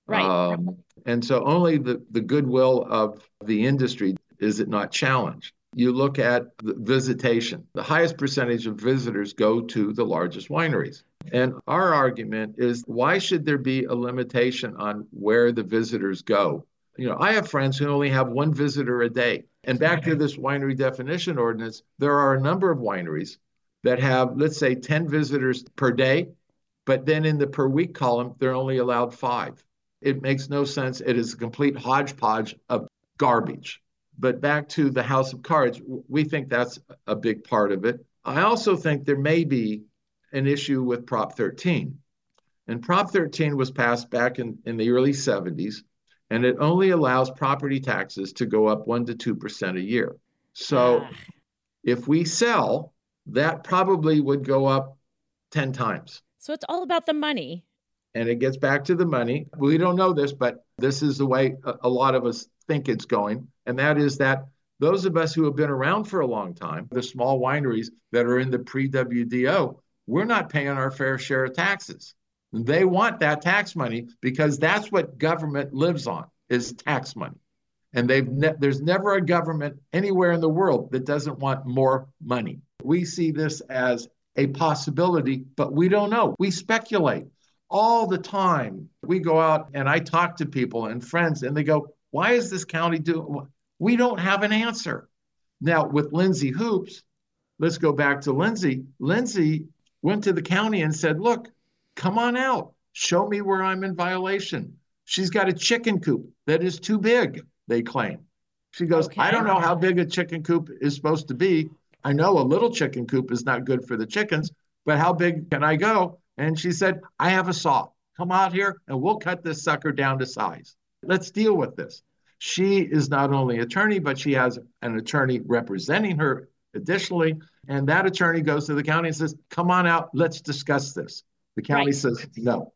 Right. Um, and so only the, the goodwill of the industry is it not challenged. You look at the visitation, the highest percentage of visitors go to the largest wineries. And our argument is why should there be a limitation on where the visitors go? You know, I have friends who only have one visitor a day. And back to this winery definition ordinance, there are a number of wineries that have, let's say, 10 visitors per day, but then in the per week column, they're only allowed five. It makes no sense. It is a complete hodgepodge of garbage. But back to the House of Cards, we think that's a big part of it. I also think there may be an issue with Prop 13. And Prop 13 was passed back in, in the early 70s, and it only allows property taxes to go up 1% to 2% a year. So Ah. if we sell, that probably would go up 10 times. So it's all about the money. And it gets back to the money. We don't know this, but this is the way a lot of us think it's going. And that is that those of us who have been around for a long time, the small wineries that are in the pre WDO, we're not paying our fair share of taxes. They want that tax money because that's what government lives on is tax money. And they've ne- there's never a government anywhere in the world that doesn't want more money. We see this as a possibility, but we don't know. We speculate all the time. We go out and I talk to people and friends, and they go, Why is this county doing? We don't have an answer. Now, with Lindsay Hoopes, let's go back to Lindsay. Lindsay went to the county and said, Look, come on out, show me where I'm in violation. She's got a chicken coop that is too big, they claim. She goes, okay. I don't know how big a chicken coop is supposed to be. I know a little chicken coop is not good for the chickens, but how big can I go? And she said, I have a saw. Come out here and we'll cut this sucker down to size. Let's deal with this. She is not only attorney, but she has an attorney representing her additionally. And that attorney goes to the county and says, Come on out, let's discuss this. The county right. says no.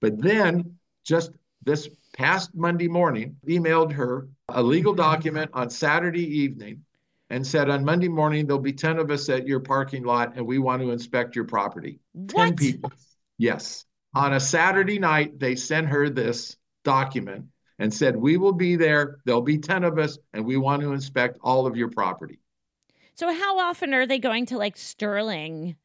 But then, just this past Monday morning, emailed her a legal document on Saturday evening and said on Monday morning there'll be 10 of us at your parking lot and we want to inspect your property. What? 10 people. Yes. On a Saturday night, they sent her this document and said, We will be there. There'll be 10 of us and we want to inspect all of your property. So, how often are they going to like Sterling?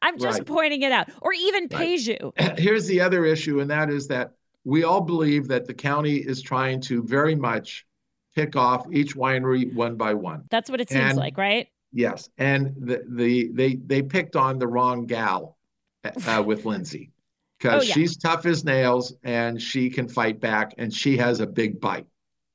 I'm just right. pointing it out, or even Paju. Right. *clears throat* Here's the other issue, and that is that we all believe that the county is trying to very much pick off each winery one by one. That's what it seems and, like, right? Yes, and the, the they they picked on the wrong gal uh, with Lindsay because oh, yeah. she's tough as nails and she can fight back and she has a big bite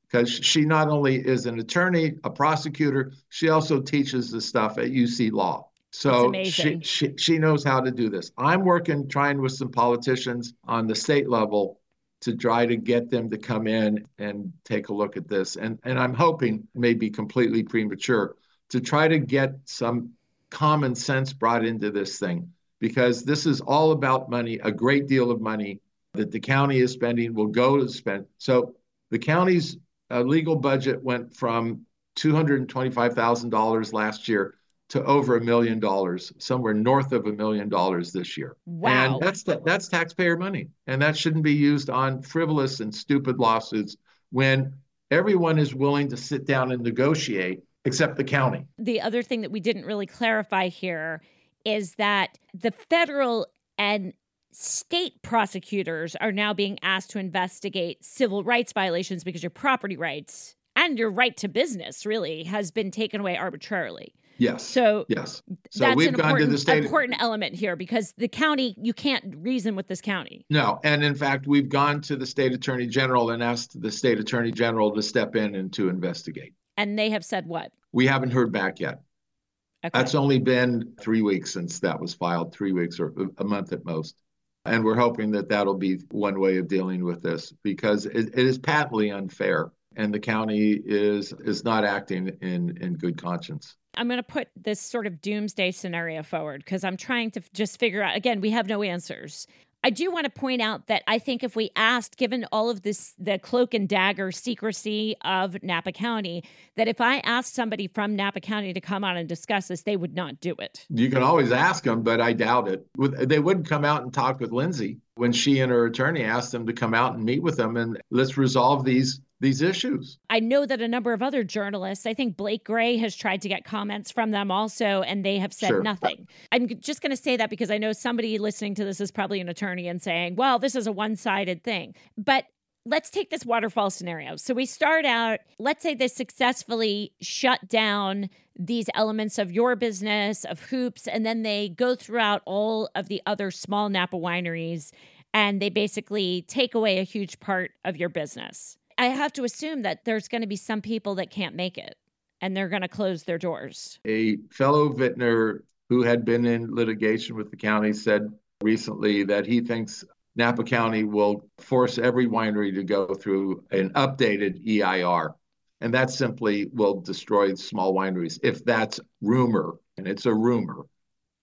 because she not only is an attorney, a prosecutor, she also teaches the stuff at UC Law. So she, she she knows how to do this. I'm working trying with some politicians on the state level to try to get them to come in and take a look at this. And, and I'm hoping, maybe completely premature, to try to get some common sense brought into this thing because this is all about money, a great deal of money that the county is spending will go to spend. So the county's uh, legal budget went from $225,000 last year to over a million dollars, somewhere north of a million dollars this year. Wow. And that's the, that's taxpayer money. And that shouldn't be used on frivolous and stupid lawsuits when everyone is willing to sit down and negotiate except the county. The other thing that we didn't really clarify here is that the federal and state prosecutors are now being asked to investigate civil rights violations because your property rights and your right to business really has been taken away arbitrarily. Yes. So yes. So that's we've an gone to the state important element here because the county you can't reason with this county. No, and in fact we've gone to the state attorney general and asked the state attorney general to step in and to investigate. And they have said what? We haven't heard back yet. Okay. That's only been three weeks since that was filed, three weeks or a month at most. And we're hoping that that'll be one way of dealing with this because it, it is patently unfair and the county is is not acting in in good conscience. I'm going to put this sort of doomsday scenario forward because I'm trying to just figure out again, we have no answers. I do want to point out that I think if we asked, given all of this, the cloak and dagger secrecy of Napa County, that if I asked somebody from Napa County to come out and discuss this, they would not do it. You can always ask them, but I doubt it. They wouldn't come out and talk with Lindsay when she and her attorney asked them to come out and meet with them and let's resolve these these issues. I know that a number of other journalists, I think Blake Gray has tried to get comments from them also, and they have said sure. nothing. I'm just going to say that because I know somebody listening to this is probably an attorney and saying, well, this is a one sided thing. But let's take this waterfall scenario. So we start out, let's say they successfully shut down these elements of your business, of Hoopes, and then they go throughout all of the other small Napa wineries and they basically take away a huge part of your business. I have to assume that there's going to be some people that can't make it and they're going to close their doors. A fellow vintner who had been in litigation with the county said recently that he thinks Napa County will force every winery to go through an updated EIR. And that simply will destroy small wineries if that's rumor, and it's a rumor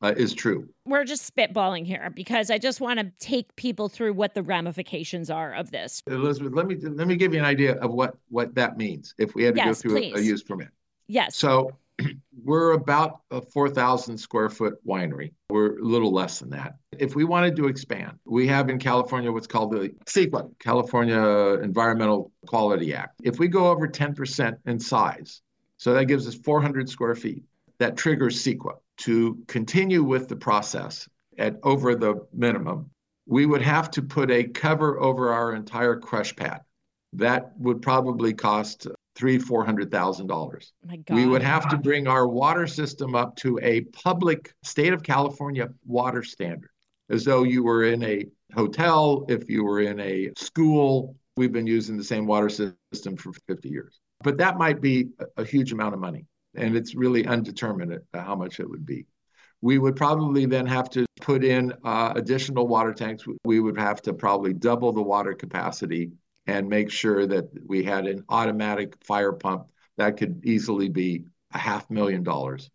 uh, is true. We're just spitballing here because I just want to take people through what the ramifications are of this. Elizabeth, let me let me give you an idea of what what that means if we had to yes, go through a, a, use permit. Yes. So *clears throat* we're about a 4,000 square foot winery. We're a little less than that. If we wanted to expand, we have in California what's called the CEQA, California Environmental Quality Act. If we go over 10% in size, so that gives us 400 square feet, that triggers CEQA to continue with the process at over the minimum. We would have to put a cover over our entire crush pad. That would probably cost three, four hundred thousand dollars. We would have to bring our water system up to a public state of California water standard, as though you were in a hotel, if you were in a school. We've been using the same water system for 50 years. But that might be a huge amount of money, and it's really undetermined how much it would be. We would probably then have to put in uh, additional water tanks. We would have to probably double the water capacity and make sure that we had an automatic fire pump that could easily be a half million dollars.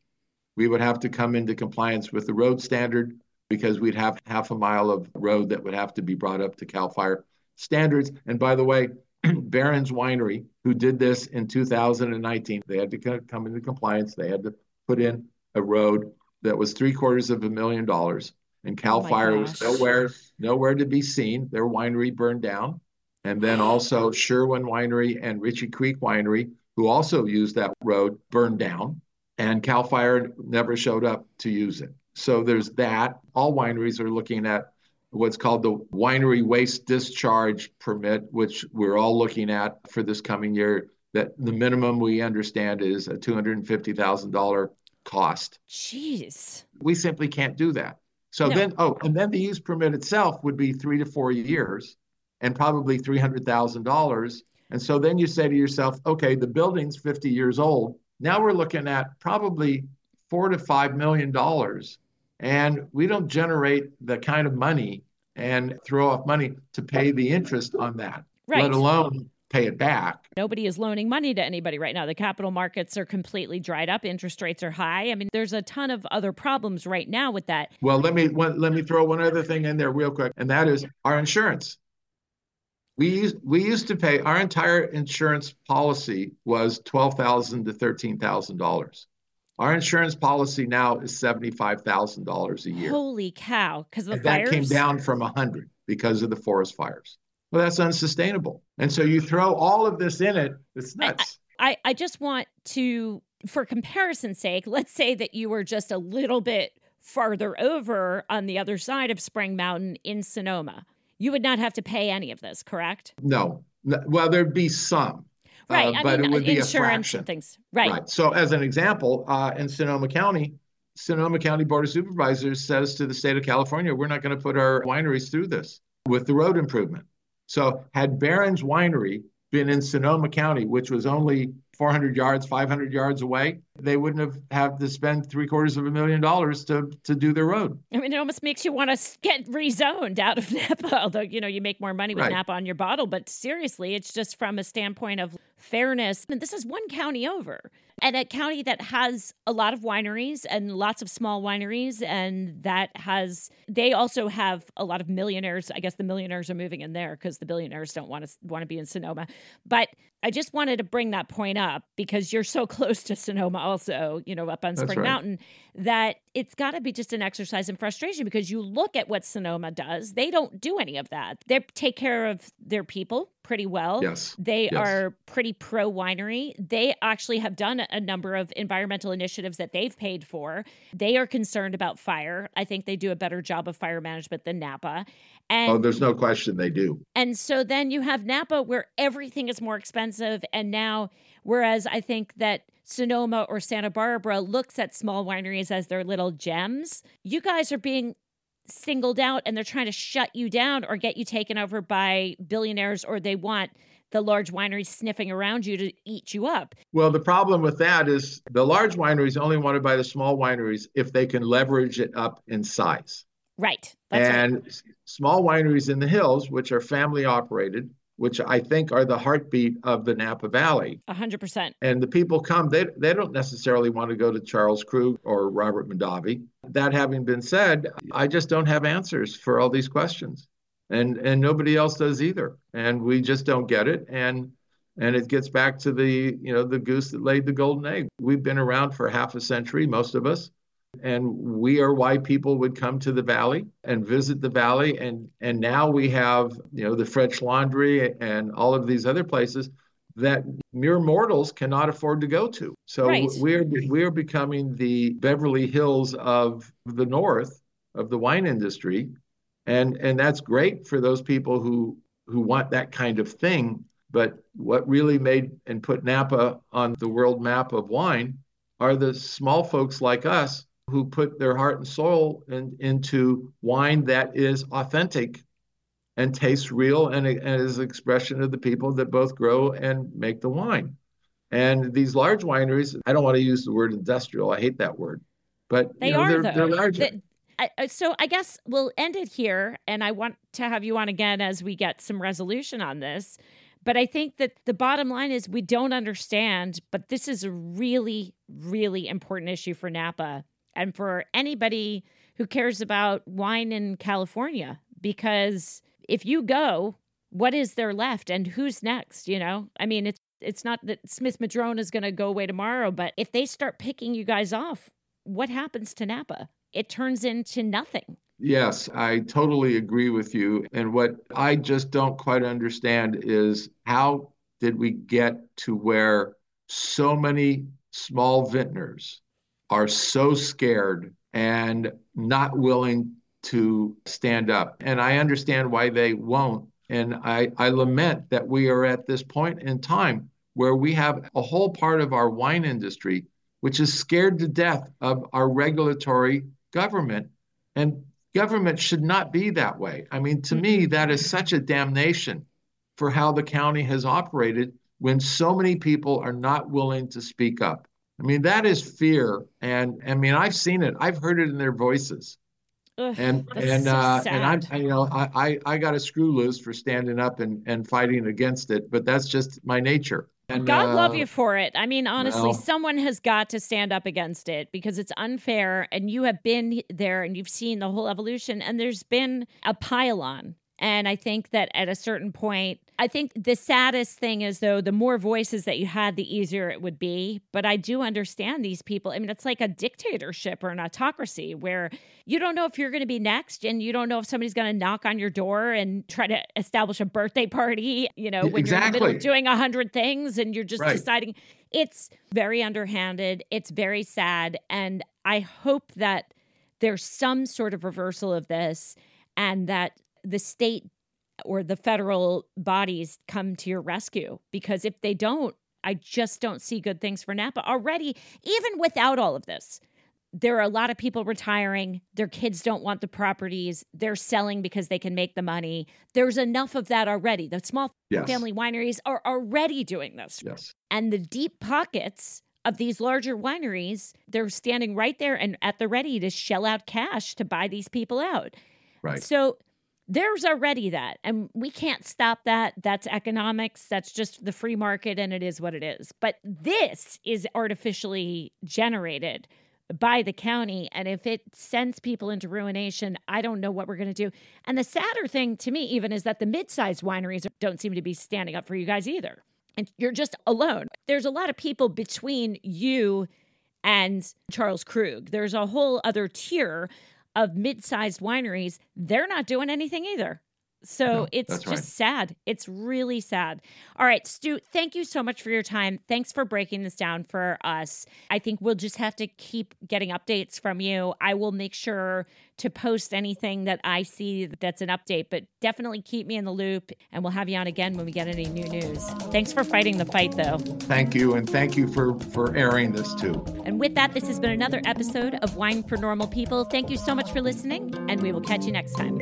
We would have to come into compliance with the road standard because we'd have half a mile of road that would have to be brought up to CAL FIRE standards. And by the way, *clears throat* Behrens Winery, who did this in 2019, they had to come into compliance. They had to put in a road that was three quarters of a million dollars, and oh CAL oh FIRE was nowhere nowhere to be seen. Their winery burned down. And then also Sherwin Winery and Ritchie Creek Winery, who also used that road, burned down. And CAL FIRE never showed up to use it. So there's that. All wineries are looking at what's called the winery waste discharge permit, which we're all looking at for this coming year. That the minimum we understand is a $250,000 cost. Jeez. We simply can't do that. So no. then, oh, and then the use permit itself would be three to four years and probably $300,000. And so then you say to yourself, okay, the building's 50 years old. Now we're looking at probably four to five million dollars. And we don't generate the kind of money and throw off money to pay the interest on that, right. let alone pay it back. Nobody is loaning money to anybody right now. The capital markets are completely dried up. Interest rates are high. I mean, there's a ton of other problems right now with that. Well, let me one, let me throw one other thing in there real quick, and that is our insurance. We used, we used to pay our entire insurance policy was twelve thousand to thirteen thousand dollars. Our insurance policy now is seventy five thousand dollars a year. Holy cow! Because the and fires that came down from a hundred because of the forest fires. Well, that's unsustainable. And so you throw all of this in it. It's nuts. I, I, I just want to, for comparison's sake, let's say that you were just a little bit farther over on the other side of Spring Mountain in Sonoma you would not have to pay any of this, correct? No. Well, there'd be some. Uh, right. Uh, but mean, it would be a fraction. things. Right. right. So, as an example, uh, in Sonoma County, Sonoma County Board of Supervisors says to the state of California, we're not going to put our wineries through this with the road improvement. So, had Behrens Winery been in Sonoma County, which was only 400 yards, 500 yards away, they wouldn't have had to spend three quarters of a million dollars to to do their road. I mean, it almost makes you want to get rezoned out of *laughs* Napa, although you know you make more money with right. Napa on your bottle. But seriously, it's just from a standpoint of fairness. And this is one county over, and a county that has a lot of wineries and lots of small wineries, and that has they also have a lot of millionaires. I guess the millionaires are moving in there because the billionaires don't want to want to be in Sonoma. But I just wanted to bring that point up because you're so *laughs* close to Sonoma also, you know, up on Spring right. Mountain, that it's got to be just an exercise in frustration because you look at what Sonoma does. They don't do any of that. They take care of their people pretty well. Yes. They yes. are pretty pro winery. They actually have done a number of environmental initiatives that they've paid for. They are concerned about fire. I think they do a better job of fire management than Napa. And, oh, there's no question they do. And so then you have Napa where everything is more expensive. And now, whereas I think that Sonoma or Santa Barbara looks at small wineries as their little gems, you guys are being singled out and they're trying to shut you down or get you taken over by billionaires or they want the large wineries sniffing around you to eat you up. Well, the problem with that is the large wineries only want to buy the small wineries if they can leverage it up in size. Right. and right. small wineries in the hills, which are family operated, which I think are the heartbeat of the Napa Valley. A hundred percent. And the people come, they, they don't necessarily want to go to Charles Krug or Robert Mondavi. That having been said, I just don't have answers for all these questions. And and nobody else does either. And we just don't get it. And And it gets back to the, you know, the goose that laid the golden egg. We've been around for half a century, most of us. And we are why people would come to the valley and visit the valley. And and now we have, you know, the French Laundry and all of these other places that mere mortals cannot afford to go to. So right. we're we're becoming the Beverly Hills of the North of the wine industry, and and that's great for those people who who want that kind of thing. But what really made and put Napa on the world map of wine are the small folks like us who put their heart and soul in, into wine that is authentic and tastes real and, and is an expression of the people that both grow and make the wine. And these large wineries, I don't want to use the word industrial. I hate that word, but they you know, are they're, though. they're larger. I, so I guess we'll end it here, and I want to have you on again as we get some resolution on this. But I think that the bottom line is we don't understand, but this is a really, really important issue for Napa and for anybody who cares about wine in California because if you go, what is there left and who's next? You know, I mean, it's it's not that Smith Madrone is going to go away tomorrow, but if they start picking you guys off, what happens to Napa? It turns into nothing. Yes, I totally agree with you. And what I just don't quite understand is how did we get to where so many small vintners are so scared and not willing to stand up. And I understand why they won't. And I, I lament that we are at this point in time where we have a whole part of our wine industry which is scared to death of our regulatory government. And government should not be that way. I mean, to me, mm-hmm. that is such a damnation for how the county has operated when so many people are not willing to speak up. I mean, that is fear. And I mean, I've seen it, I've heard it in their voices. Ugh, and and so uh, sad. and I'm you know I, I I got a screw loose for standing up and and fighting against it, but that's just my nature. And, God uh, love you for it. I mean, honestly, no. someone has got to stand up against it because it's unfair. And you have been there and you've seen the whole evolution, and there's been a pile-on. And I think that at a certain point, I think the saddest thing is though, the more voices that you had, the easier it would be. But I do understand these people. I mean, it's like a dictatorship or an autocracy where you don't know if you're going to be next and you don't know if somebody's going to knock on your door and try to establish a birthday party, you know, when exactly. you're in the middle of doing a hundred things and you're just right. deciding. It's very underhanded. It's very sad. And I hope that there's some sort of reversal of this and that the state or the federal bodies come to your rescue because if they don't, I just don't see good things for Napa already, even without all of this. There are a lot of people retiring. Their kids don't want the properties. They're selling because they can make the money. There's enough of that already. The small yes. family wineries are already doing this. Yes. And the deep pockets of these larger wineries, they're standing right there and at the ready to shell out cash to buy these people out. Right. So there's already that and we can't stop that. That's economics. That's just the free market and it is what it is. But this is artificially generated by the county and if it sends people into ruination i don't know what we're going to do. And the sadder thing to me even is that the mid-sized wineries don't seem to be standing up for you guys either. And you're just alone. There's a lot of people between you and charles krug. There's a whole other tier of mid-sized wineries, they're not doing anything either. So No, it's just right. sad. It's really sad. All right, Stu, thank you so much for your time. Thanks for breaking this down for us. I think we'll just have to keep getting updates from you. I will make sure to post anything that I see that's an update, but definitely keep me in the loop and we'll have you on again when we get any new news. Thanks for fighting the fight, though. Thank you, and thank you for for airing this too. And with that, this has been another episode of Wine for Normal People. Thank you so much for listening, and we will catch you next time.